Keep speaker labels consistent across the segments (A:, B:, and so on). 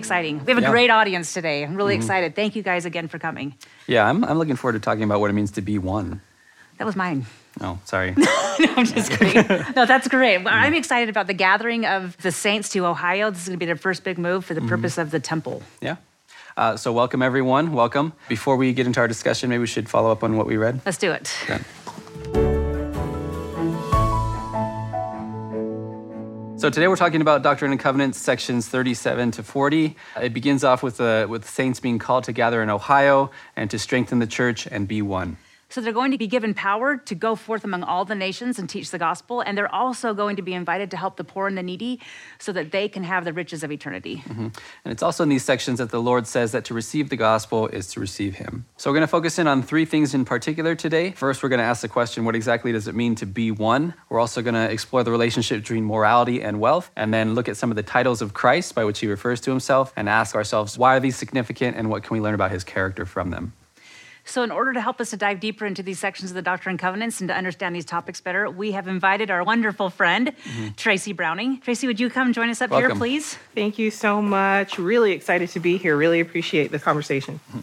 A: exciting. We have a
B: Yeah.
A: great audience today. I'm really mm-hmm. excited. Thank you guys again for coming.
B: Yeah, I'm, I'm looking forward to talking about what it means to be one.
A: That was mine.
B: Oh, sorry.
A: no, I'm just kidding. no, that's great. Well, I'm mm. excited about the gathering of the saints to Ohio. This is going to be their first big move for the mm-hmm. purpose of the temple.
B: yeah. Uh, so, welcome everyone. Welcome. Before we get into our discussion, maybe we should follow up on what we read.
A: Let's do it.
B: Okay. So today we're talking about Doctrine and Covenants, sections 37 to 40. It begins off with the with saints being called to gather in Ohio and to strengthen the church and be one.
A: So they're going to be given power to go forth among all the nations and teach the gospel. And they're also going to be invited to help the poor and the needy so that they can have the riches of eternity. Mm-hmm.
B: And it's also in these sections that the Lord says that to receive the gospel is to receive Him. So we're going to focus in on three things in particular today. First, we're going to ask the question what exactly does it mean to be one? We're also going to explore the relationship between morality and wealth, and then look at some of the titles of Christ by which He refers to Himself, and ask ourselves why are these significant and what can we learn about His character from them?
A: So, in order to help us to dive deeper into these sections of the Doctrine and Covenants and to understand these topics better, we have invited our wonderful friend, mm-hmm. Tracy Browning. Tracy, would you come join us up here, please?
C: Thank you so much. Really excited to be here. Really appreciate the conversation. Hmm.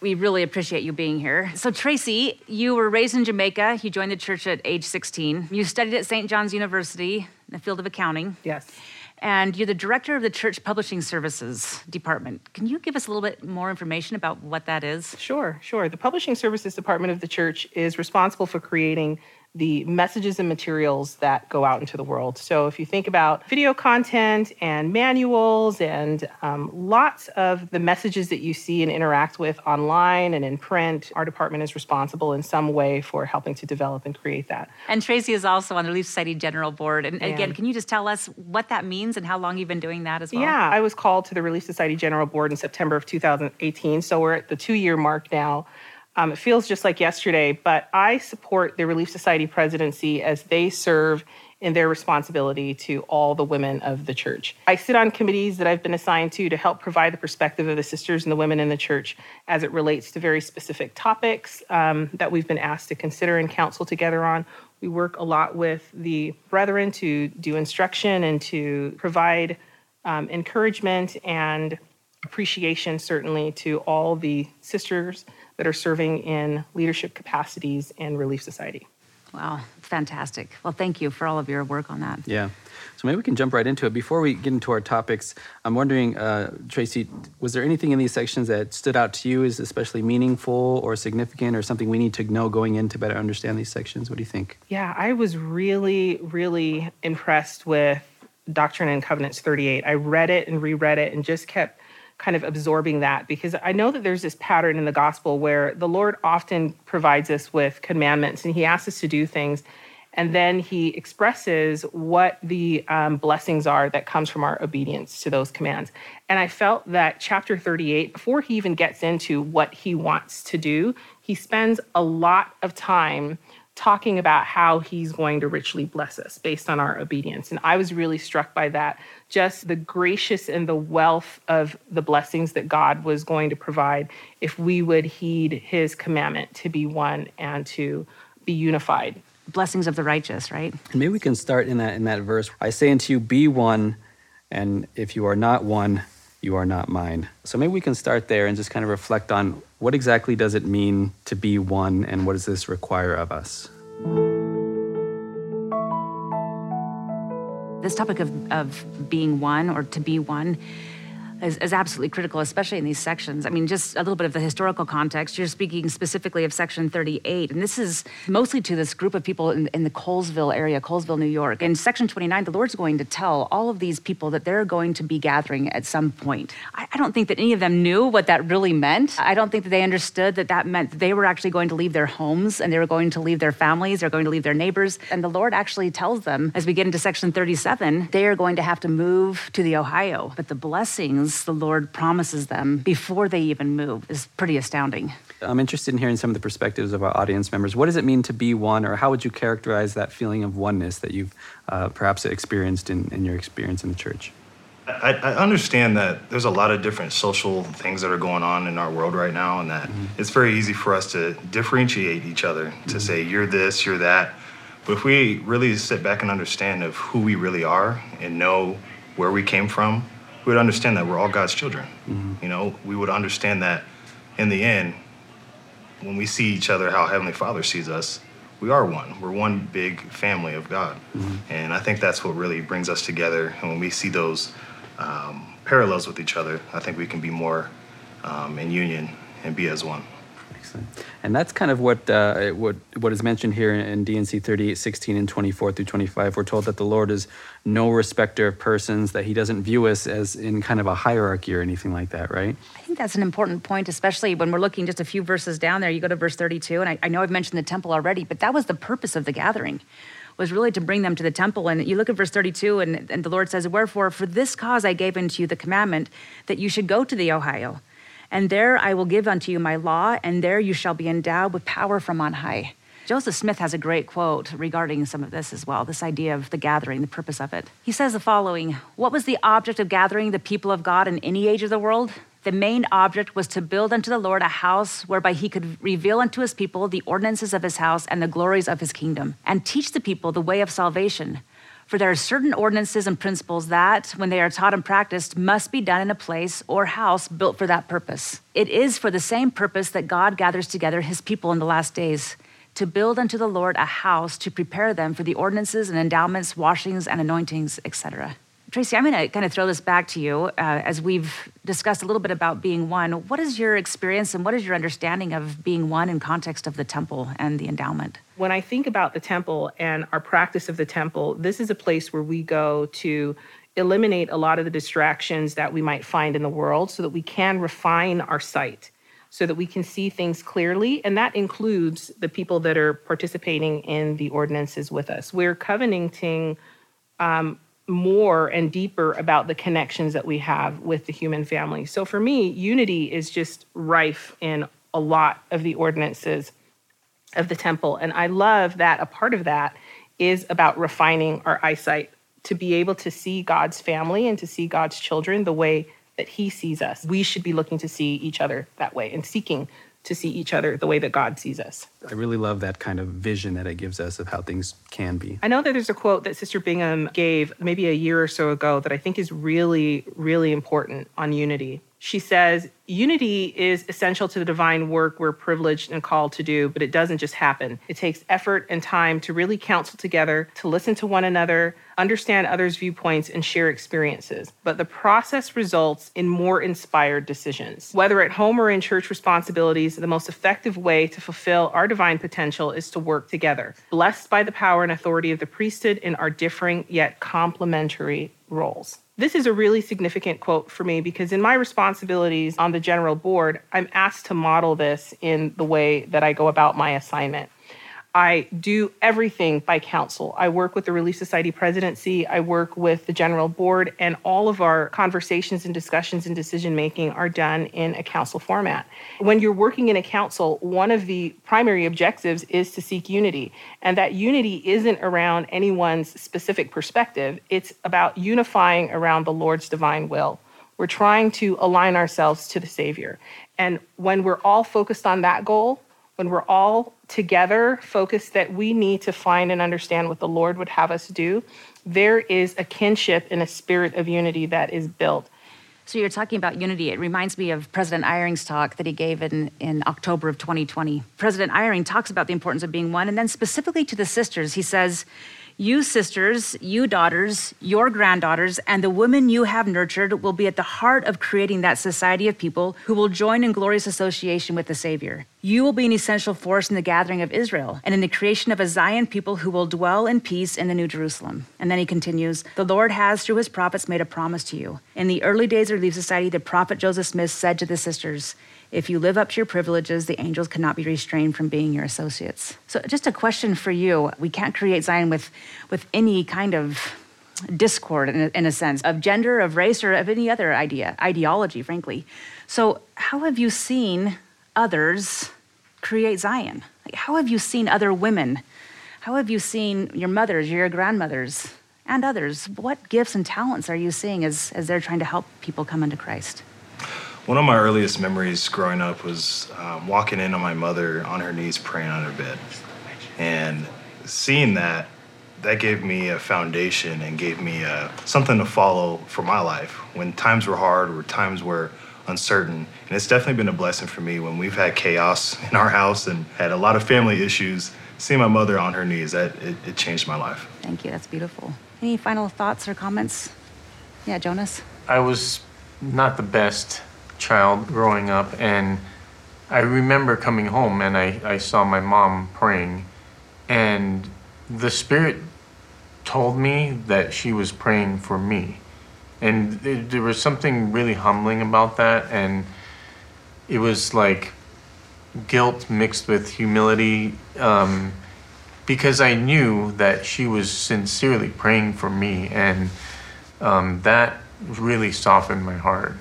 A: We really appreciate you being here. So, Tracy, you were raised in Jamaica. You joined the church at age 16. You studied at St. John's University in the field of accounting.
C: Yes.
A: And you're the director of the Church Publishing Services Department. Can you give us a little bit more information about what that is?
C: Sure, sure. The Publishing Services Department of the church is responsible for creating the messages and materials that go out into the world. So, if you think about video content and manuals and um, lots of the messages that you see and interact with online and in print, our department is responsible in some way for helping to develop and create that.
A: And Tracy is also on the Relief Society General Board. And again, can you just tell us what that means and how long you've been doing that as well?
C: Yeah, I was called to the Relief Society General Board in September of 2018. So we're at the two year mark now. Um, it feels just like yesterday, but I support the Relief Society presidency as they serve in their responsibility to all the women of the church. I sit on committees that I've been assigned to to help provide the perspective of the sisters and the women in the church as it relates to very specific topics um, that we've been asked to consider and counsel together on. We work a lot with the brethren to do instruction and to provide um, encouragement and appreciation, certainly, to all the sisters that are serving in leadership capacities in Relief Society.
A: Wow, fantastic. Well, thank you for all of your work on that.
B: Yeah. So maybe we can jump right into it. Before we get into our topics, I'm wondering, uh, Tracy, was there anything in these sections that stood out to you as especially meaningful or significant or something we need to know going in to better understand these sections? What do you think?
C: Yeah, I was really, really impressed with Doctrine and Covenants 38. I read it and reread it and just kept kind of absorbing that because I know that there's this pattern in the gospel where the Lord often provides us with commandments and he asks us to do things and then he expresses what the um, blessings are that comes from our obedience to those commands. And i felt that chapter 38 before he even gets into what he wants to do he spends a lot of time talking about how he's going to richly bless us based on our obedience. And I was really struck by that. Just the gracious and the wealth of the blessings that God was going to provide if we would heed his commandment to be one and to be unified.
A: Blessings of the righteous, right?
B: And maybe we can start in that in that verse. I say unto you, be one, and if you are not one, you are not mine. So maybe we can start there and just kind of reflect on what exactly does it mean to be one and what does this require of us?
A: This topic of, of being one or to be one is, is absolutely critical, especially in these sections. I mean, just a little bit of the historical context. You're speaking specifically of Section 38, and this is mostly to this group of people in, in the Colesville area, Colesville, New York. In Section 29, the Lord's going to tell all of these people that they're going to be gathering at some point. I, I don't think that any of them knew what that really meant. I don't think that they understood that that meant that they were actually going to leave their homes and they were going to leave their families, they're going to leave their neighbors. And the Lord actually tells them, as we get into Section 37, they are going to have to move to the Ohio. But the blessings the Lord promises them before they even move is pretty astounding.
B: I'm interested in hearing some of the perspectives of our audience members. What does it mean to be one, or how would you characterize that feeling of oneness that you've uh, perhaps experienced in, in your experience in the church?
D: I, I understand that there's a lot of different social things that are going on in our world right now, and that it's very easy for us to differentiate each other to say you're this, you're that. But if we really sit back and understand of who we really are and know where we came from, we would understand that we're all God's children. You know, we would understand that in the end, when we see each other how Heavenly Father sees us, we are one. We're one big family of God. And I think that's what really brings us together. And when we see those um, parallels with each other, I think we can be more um, in union and be as one.
B: Excellent. And that's kind of what uh, what what is mentioned here in D&C 38, 16, and 24 through 25. We're told that the Lord is no respecter of persons, that He doesn't view us as in kind of a hierarchy or anything like that, right?
A: I think that's an important point, especially when we're looking just a few verses down there. You go to verse 32, and I, I know I've mentioned the temple already, but that was the purpose of the gathering, was really to bring them to the temple. And you look at verse 32, and, and the Lord says, Wherefore, for this cause I gave unto you the commandment that you should go to the Ohio, and there I will give unto you my law, and there you shall be endowed with power from on high. Joseph Smith has a great quote regarding some of this as well this idea of the gathering, the purpose of it. He says the following What was the object of gathering the people of God in any age of the world? The main object was to build unto the Lord a house whereby he could reveal unto his people the ordinances of his house and the glories of his kingdom, and teach the people the way of salvation. For there are certain ordinances and principles that, when they are taught and practiced, must be done in a place or house built for that purpose. It is for the same purpose that God gathers together his people in the last days to build unto the Lord a house to prepare them for the ordinances and endowments, washings and anointings, etc. Tracy, I'm going to kind of throw this back to you uh, as we've discussed a little bit about being one. What is your experience and what is your understanding of being one in context of the temple and the endowment?
C: When I think about the temple and our practice of the temple, this is a place where we go to eliminate a lot of the distractions that we might find in the world so that we can refine our sight so that we can see things clearly. And that includes the people that are participating in the ordinances with us. We're covenanting um, more and deeper about the connections that we have with the human family. So for me, unity is just rife in a lot of the ordinances of the temple. And I love that a part of that is about refining our eyesight to be able to see God's family and to see God's children the way that He sees us. We should be looking to see each other that way and seeking to see each other the way that God sees us.
B: I really love that kind of vision that it gives us of how things can be.
C: I know that there's a quote that Sister Bingham gave maybe a year or so ago that I think is really, really important on unity. She says, Unity is essential to the divine work we're privileged and called to do, but it doesn't just happen. It takes effort and time to really counsel together, to listen to one another, understand others' viewpoints, and share experiences. But the process results in more inspired decisions. Whether at home or in church responsibilities, the most effective way to fulfill our divine potential is to work together, blessed by the power and authority of the priesthood in our differing yet complementary roles. This is a really significant quote for me because in my responsibilities on the general board, I'm asked to model this in the way that I go about my assignment. I do everything by council. I work with the Relief Society presidency, I work with the general board, and all of our conversations and discussions and decision making are done in a council format. When you're working in a council, one of the primary objectives is to seek unity. And that unity isn't around anyone's specific perspective, it's about unifying around the Lord's divine will. We're trying to align ourselves to the Savior. And when we're all focused on that goal, when we're all together focused that we need to find and understand what the Lord would have us do, there is a kinship and a spirit of unity that is built.
A: So you're talking about unity. It reminds me of President Eyring's talk that he gave in, in October of 2020. President Eyring talks about the importance of being one, and then specifically to the sisters, he says, you sisters, you daughters, your granddaughters, and the women you have nurtured will be at the heart of creating that society of people who will join in glorious association with the Savior. You will be an essential force in the gathering of Israel and in the creation of a Zion people who will dwell in peace in the New Jerusalem. And then he continues The Lord has, through his prophets, made a promise to you. In the early days of Relief Society, the prophet Joseph Smith said to the sisters, if you live up to your privileges, the angels cannot be restrained from being your associates. So, just a question for you. We can't create Zion with, with any kind of discord, in a, in a sense, of gender, of race, or of any other idea, ideology, frankly. So, how have you seen others create Zion? Like, how have you seen other women? How have you seen your mothers, your grandmothers, and others? What gifts and talents are you seeing as, as they're trying to help people come into Christ?
D: One of my earliest memories growing up was um, walking in on my mother on her knees praying on her bed. And seeing that that gave me a foundation and gave me uh, something to follow for my life when times were hard or times were uncertain. And it's definitely been a blessing for me when we've had chaos in our house and had a lot of family issues. Seeing my mother on her knees, that it, it changed my life.
A: Thank you. That's beautiful. Any final thoughts or comments? Yeah, Jonas.
E: I was not the best child growing up, and I remember coming home and I, I saw my mom praying, and the Spirit told me that she was praying for me. And there was something really humbling about that, and it was like guilt mixed with humility um, because I knew that she was sincerely praying for me, and um, that really softened my heart.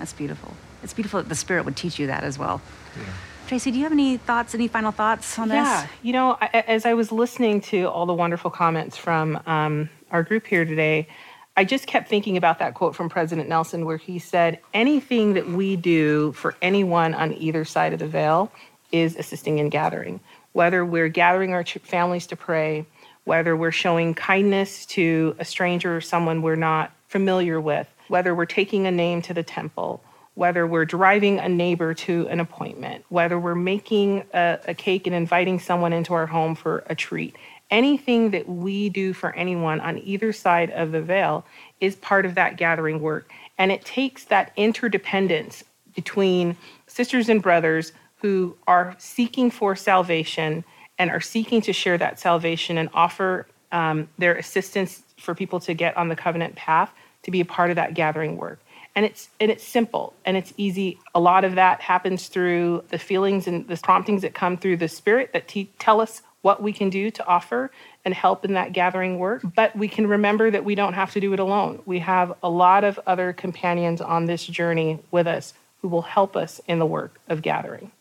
A: That's beautiful. It's beautiful that the Spirit would teach you that as well. Yeah. Tracy, do you have any thoughts, any final thoughts on
C: this? Yeah, you know, I, as I was listening to all the wonderful comments from um, our group here today, I just kept thinking about that quote from President Nelson where he said, Anything that we do for anyone on either side of the veil is assisting in gathering. Whether we're gathering our families to pray, whether we're showing kindness to a stranger or someone we're not familiar with, whether we're taking a name to the temple, whether we're driving a neighbor to an appointment, whether we're making a, a, cake and inviting someone into our home for a treat. Anything that we do for anyone on either side of the veil is part of that gathering work. And it takes that interdependence between sisters and brothers who are seeking for salvation and are seeking to share that salvation and offer um, their assistance for people to get on the covenant path to be a part of that gathering work. And it's and it's simple and it's easy. A lot of that happens through the feelings and the promptings that come through the spirit that te- tell us what we can do to offer and help in that gathering work. But we can remember that we don't have to do it alone. We have a lot of other companions on this journey with us who will help us in the work of gathering.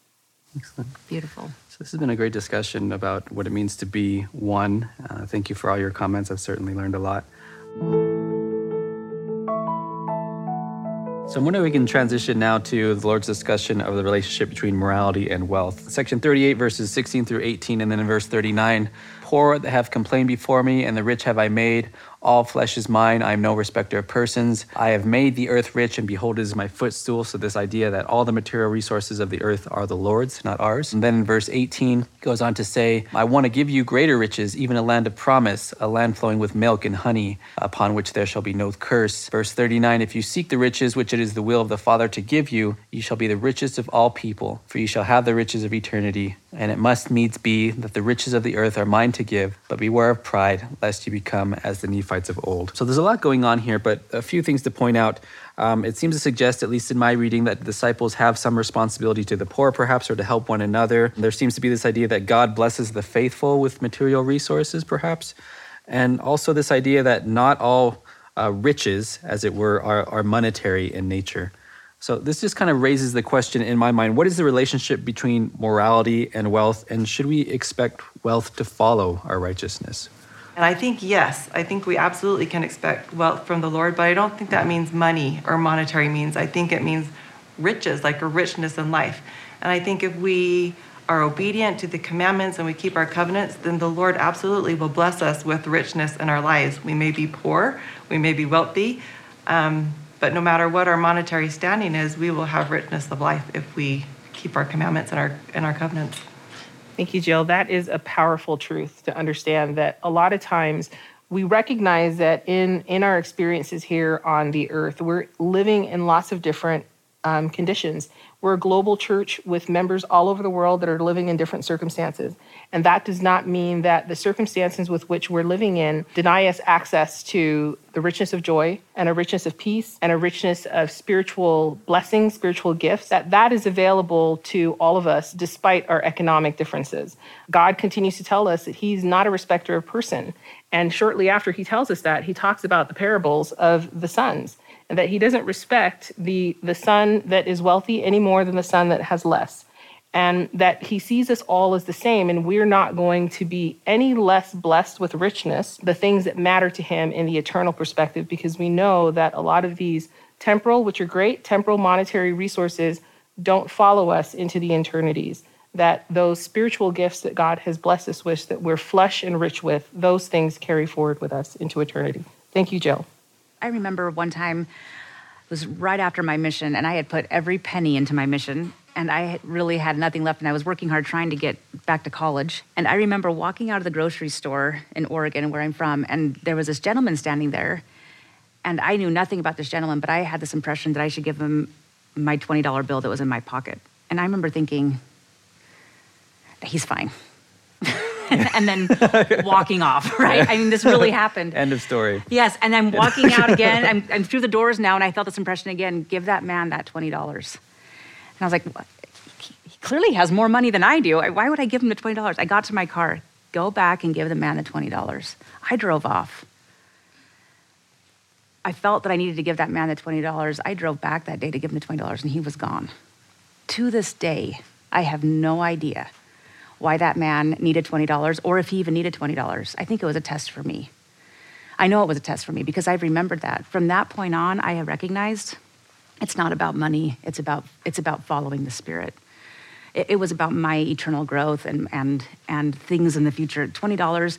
A: Excellent. Beautiful.
B: So this has been a great discussion about what it means to be one. Uh, thank you for all your comments. I've certainly learned a lot So I'm wondering if we can transition now to the Lord's discussion of the relationship between morality and wealth. Section 38, verses 16 through 18, and then in verse 39, poor that have complained before me, and the rich have I made. All flesh is mine. I am no respecter of persons. I have made the earth rich, and behold, it is my footstool. So, this idea that all the material resources of the earth are the Lord's, not ours. And then in verse 18, goes on to say, I want to give you greater riches, even a land of promise, a land flowing with milk and honey, upon which there shall be no curse. Verse 39, If you seek the riches which it is the will of the Father to give you, you shall be the richest of all people, for you shall have the riches of eternity. And it must needs be that the riches of the earth are mine to give, but beware of pride, lest you become as the Nephites of old. So there's a lot going on here, but a few things to point out. Um, it seems to suggest, at least in my reading, that disciples have some responsibility to the poor, perhaps, or to help one another. There seems to be this idea that God blesses the faithful with material resources, perhaps. And also this idea that not all uh, riches, as it were, are, are monetary in nature. So this just kind of raises the question in my mind, what is the relationship between morality and wealth and should we expect wealth to follow our righteousness?
F: And I think yes, I think we absolutely can expect wealth from the Lord, but I don't think that means money or monetary means. I think it means riches, like a richness in life. And I think if we are obedient to the commandments and we keep our covenants, then the Lord absolutely will bless us with richness in our lives. We may be poor, we may be wealthy, um, but no matter what our monetary standing is, we will have richness of life if we keep our commandments and our and our covenants.
C: Thank you, Jill. That is a powerful truth to understand that a lot of times we recognize that in in our experiences here on the earth, we're living in lots of different um, conditions. We're a global church with members all over the world that are living in different circumstances. And that does not mean that the circumstances with which we're living in deny us access to the richness of joy and a richness of peace and a richness of spiritual blessings, spiritual gifts, that that is available to all of us despite our economic differences. God continues to tell us that he's not a respecter of person. And shortly after he tells us that, he talks about the parables of the sons that he doesn't respect the, the son that is wealthy any more than the son that has less. And that he sees us all as the same, and we're not going to be any less blessed with richness, the things that matter to him in the eternal perspective, because we know that a lot of these temporal, which are great, temporal monetary resources don't follow us into the eternities. that those spiritual gifts that God has blessed us with, that we're flush and rich with, those things carry forward with us into eternity. Thank you, Jill.
A: I remember one time, it was right after my mission, and I had put every penny into my mission, and I really had nothing left, and I was working hard trying to get back to college. And I remember walking out of the grocery store in Oregon, where I'm from, and there was this gentleman standing there, and I knew nothing about this gentleman, but I had this impression that I should give him my $20 bill that was in my pocket. And I remember thinking, he's fine. And then walking off, right? I mean, this really happened.
B: End of story.
A: Yes, and I'm walking out again. I'm, I'm through the doors now, and I felt this impression again give that man that $20. And I was like, he clearly has more money than I do. Why would I give him the $20? I got to my car, go back and give the man the $20. I drove off. I felt that I needed to give that man the $20. I drove back that day to give him the $20, and he was gone. To this day, I have no idea why that man needed $20 or if he even needed $20. I think it was a test for me. I know it was a test for me because I've remembered that. From that point on, I have recognized it's not about money, it's about, it's about following the Spirit. It, it was about my eternal growth and, and, and things in the future. $20,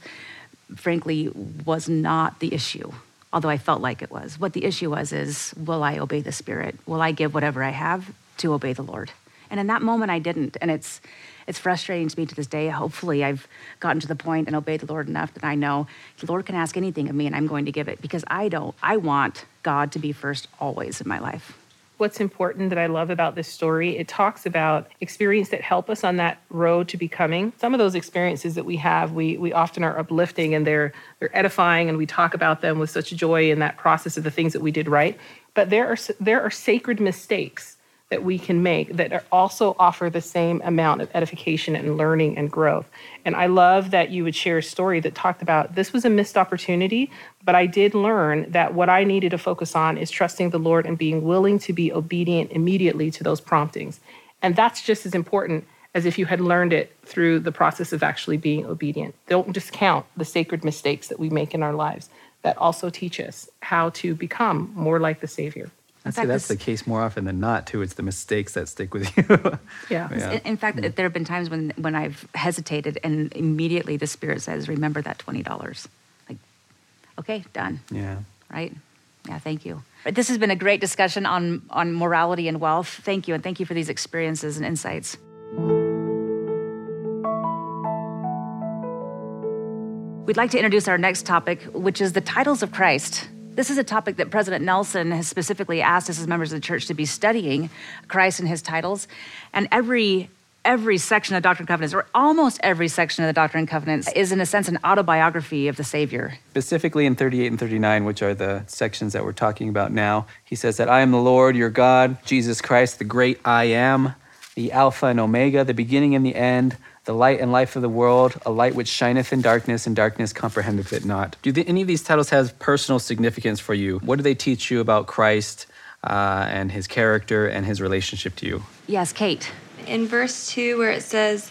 A: frankly, was not the issue, although I felt like it was. What the issue was is will I obey the Spirit? Will I give whatever I have to obey the Lord? And in that moment, I didn't. And it's, it's frustrating to me to this day. Hopefully, I've gotten to the point and obeyed the Lord enough that I know the Lord can ask anything of me and I'm going to give it because I don't, I want God to be first always in my life.
C: What's important that I love about this story, it talks about experiences that help us on that road to becoming. Some of those experiences that we have, we, we often are uplifting and they're, they're edifying and we talk about them with such joy in that process of the things that we did right. But there are, there are sacred mistakes that we can make that also offer the same amount of edification and learning and growth. And I love that you would share a story that talked about this was a missed opportunity, but I did learn that what I needed to focus on is trusting the Lord and being willing to be obedient immediately to those promptings. And that's just as important as if you had learned it through the process of actually being obedient. Don't discount the sacred mistakes that we make in our lives that also teach us how to become more like the Savior.
B: I'd say that's the case more often than not, too. It's the mistakes that stick with you.
C: yeah.
A: yeah. In, fact, mm. there have been times when, when I've hesitated and immediately the Spirit says, remember that $20. Like, okay, done.
B: Yeah.
A: Right? Yeah, thank you. This has been a great discussion on, on morality and wealth. Thank you, and thank you for these experiences and insights. We'd like to introduce our next topic, which is the titles of Christ. This is a topic that President Nelson has specifically asked us as members of the church to be studying Christ and his titles. And every every section of Doctrine and Covenants, or almost every section of the Doctrine and Covenants, is in a sense an autobiography of the Savior.
B: Specifically in 38 and 39, which are the sections that we're talking about now, he says that I am the Lord your God, Jesus Christ, the great I am, the Alpha and Omega, the beginning and the end, the light and life of the world, a light which shineth in darkness, and darkness comprehendeth it not. Do any of these titles have personal significance for you? What do they teach you about Christ uh, and his character and his relationship to you?
A: Yes, Kate.
G: In verse 2, where it says,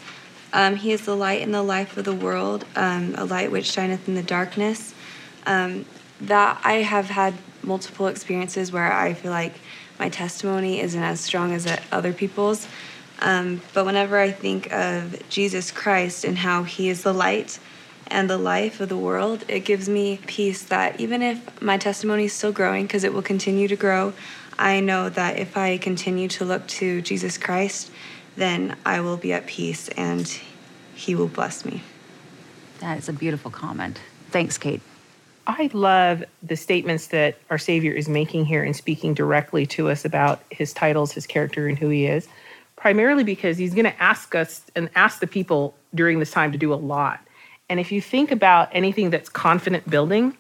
G: um, He is the light and the life of the world, um, a light which shineth in the darkness, um, that I have had multiple experiences where I feel like my testimony isn't as strong as other people's. Um, but whenever I think of Jesus Christ and how he is the light and the life of the world, it gives me peace that even if my testimony is still growing, because it will continue to grow, I know that if I continue to look to Jesus Christ, then I will be at peace and he will bless me.
A: That is a beautiful comment. Thanks, Kate.
C: I love the statements that our Savior is making here and speaking directly to us about his titles, his character, and who he is primarily because he's going to ask us and ask the people during this time to do a lot. And if you think about anything that's confident building,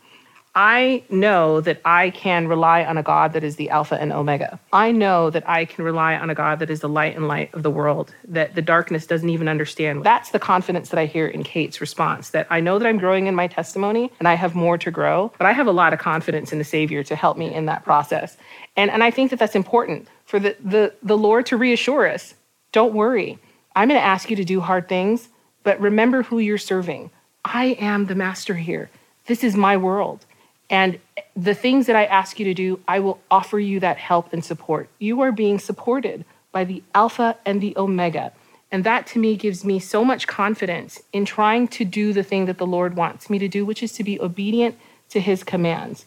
C: I know that I can rely on a God that is the Alpha and Omega. I know that I can rely on a God that is the light and light of the world, that the darkness doesn't even understand. That's the confidence that I hear in Kate's response that I know that I'm growing in my testimony and I have more to grow, but I have a lot of confidence in the Savior to help me in that process. And, and I think that that's important for the, the, the Lord to reassure us don't worry. I'm going to ask you to do hard things, but remember who you're serving. I am the master here. This is my world. And the things that I ask you to do, I will offer you that help and support. You are being supported by the Alpha and the Omega. And that to me gives me so much confidence in trying to do the thing that the Lord wants me to do, which is to be obedient to his commands.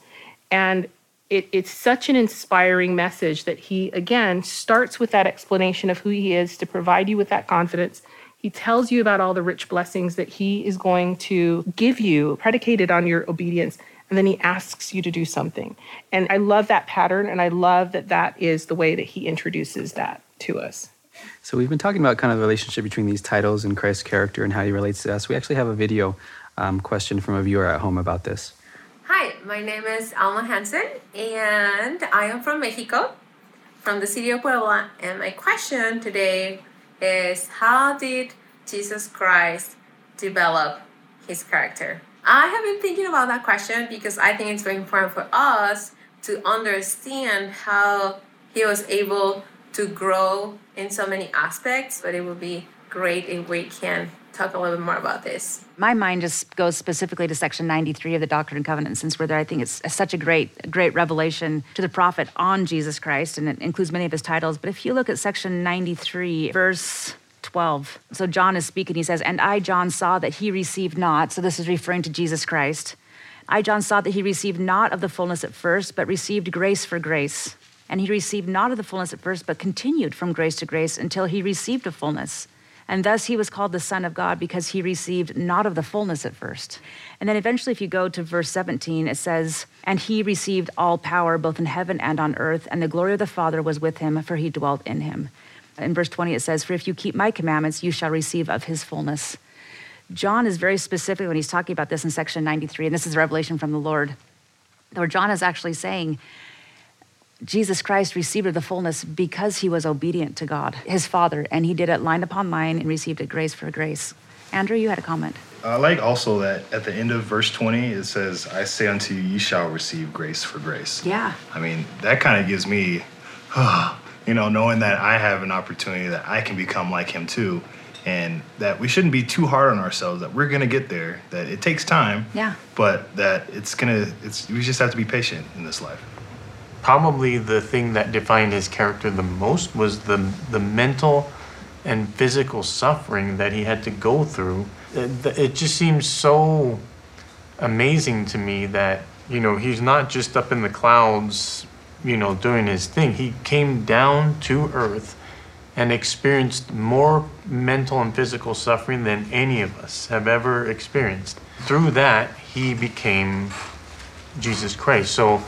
C: And it, it's such an inspiring message that he, again, starts with that explanation of who he is to provide you with that confidence. He tells you about all the rich blessings that he is going to give you, predicated on your obedience. And then he asks you to do something. And I love that pattern. And I love that that is the way that he introduces that to us.
B: So we've been talking about kind of the relationship between these titles and Christ's character and how he relates to us. We actually have a video um, question from a viewer at home about this.
H: Hi, my name is Alma Hansen, and I am from Mexico, from the city of Puebla. And my question today is How did Jesus Christ develop his character? I have been thinking about that question because I think it's very important for us to understand how he was able to grow in so many aspects, but it would be great if we can talk a little bit more about this.
A: My mind just goes specifically to section 93 of the Doctrine and Covenants, since we're there. I think it's such a great, great revelation to the prophet on Jesus Christ, and it includes many of his titles. But if you look at section 93, verse 12, so John is speaking, he says, And I, John, saw that he received not, so this is referring to Jesus Christ. I, John, saw that he received not of the fullness at first, but received grace for grace. And he received not of the fullness at first, but continued from grace to grace until he received a fullness. And thus he was called the Son of God because he received not of the fullness at first. And then eventually, if you go to verse 17, it says, And he received all power both in heaven and on earth, and the glory of the Father was with him, for he dwelt in him. In verse 20, it says, For if you keep my commandments, you shall receive of his fullness. John is very specific when he's talking about this in section 93, and this is a revelation from the Lord, where John is actually saying, Jesus Christ received the fullness because he was obedient to God, his Father, and he did it line upon line and received it grace for grace. Andrew, you had a comment.
D: I like also that at the end of verse 20, it says, I say unto you, ye shall receive grace for grace.
A: Yeah.
D: I mean, that kind of gives me, ah, you know, knowing that I have an opportunity that I can become like him too, and that we shouldn't be too hard on ourselves, that we're going to get there, that it takes time.
A: Yeah.
D: But that it's going to, it's, we just have to be patient in this life
E: probably the thing that defined his character the most was the the mental and physical suffering that he had to go through. It, it just seems so amazing to me that you know he's not just up in the clouds, you know, doing his thing. He came down to earth and experienced more mental and physical suffering than any of us have ever experienced. Through that, he became Jesus Christ. So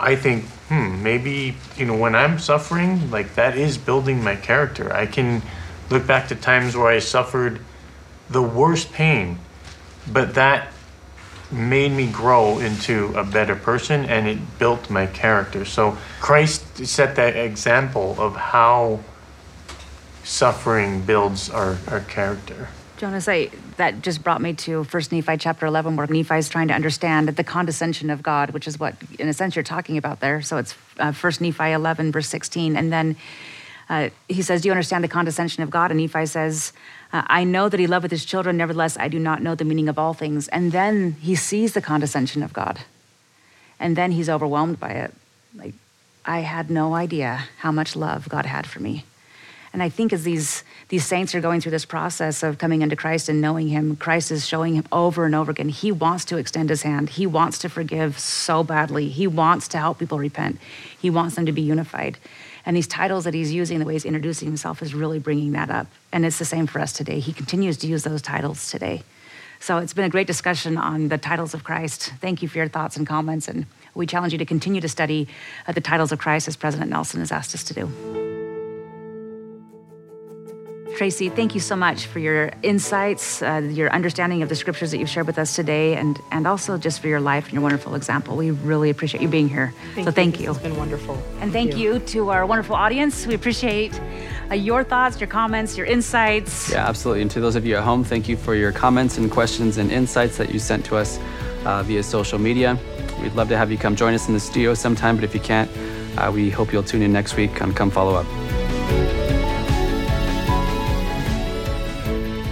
E: I think, hmm, maybe, you know, when I'm suffering, like that is building my character. I can look back to times where I suffered the worst pain, but that made me grow into a better person and it built my character. So Christ set that example of how suffering builds our, our character.
A: Jonas, I, that just brought me to First Nephi chapter 11, where Nephi is trying to understand the condescension of God, which is what, in a sense, you're talking about there. So it's uh, First Nephi 11, verse 16. And then uh, he says, Do you understand the condescension of God? And Nephi says, uh, I know that he loveth his children, nevertheless, I do not know the meaning of all things. And then he sees the condescension of God. And then he's overwhelmed by it. Like, I had no idea how much love God had for me. And I think as these, these saints are going through this process of coming into Christ and knowing Him, Christ is showing Him over and over again. He wants to extend His hand. He wants to forgive so badly. He wants to help people repent. He wants them to be unified. And these titles that He's using, the way He's introducing Himself, is really bringing that up. And it's the same for us today. He continues to use those titles today. So it's been a great discussion on the titles of Christ. Thank you for your thoughts and comments. And we challenge you to continue to study uh, the titles of Christ as President Nelson has asked us to do. Tracy, thank you so much for your insights, uh, your understanding of the scriptures that you've shared with us today, and, and also just for your life and your wonderful example. We really appreciate you being here.
C: Thank
A: so thank
C: you.
A: you.
C: It's been wonderful.
A: And thank, thank you. you. to our wonderful audience. We appreciate uh, your thoughts, your comments, your insights.
B: Yeah, absolutely. And to those of you at home, thank you for your comments and questions and insights that you sent to us uh, via social media. We'd love to have you come join us in the studio sometime, but if you can't, uh, we hope you'll tune in next week and Come Follow Up.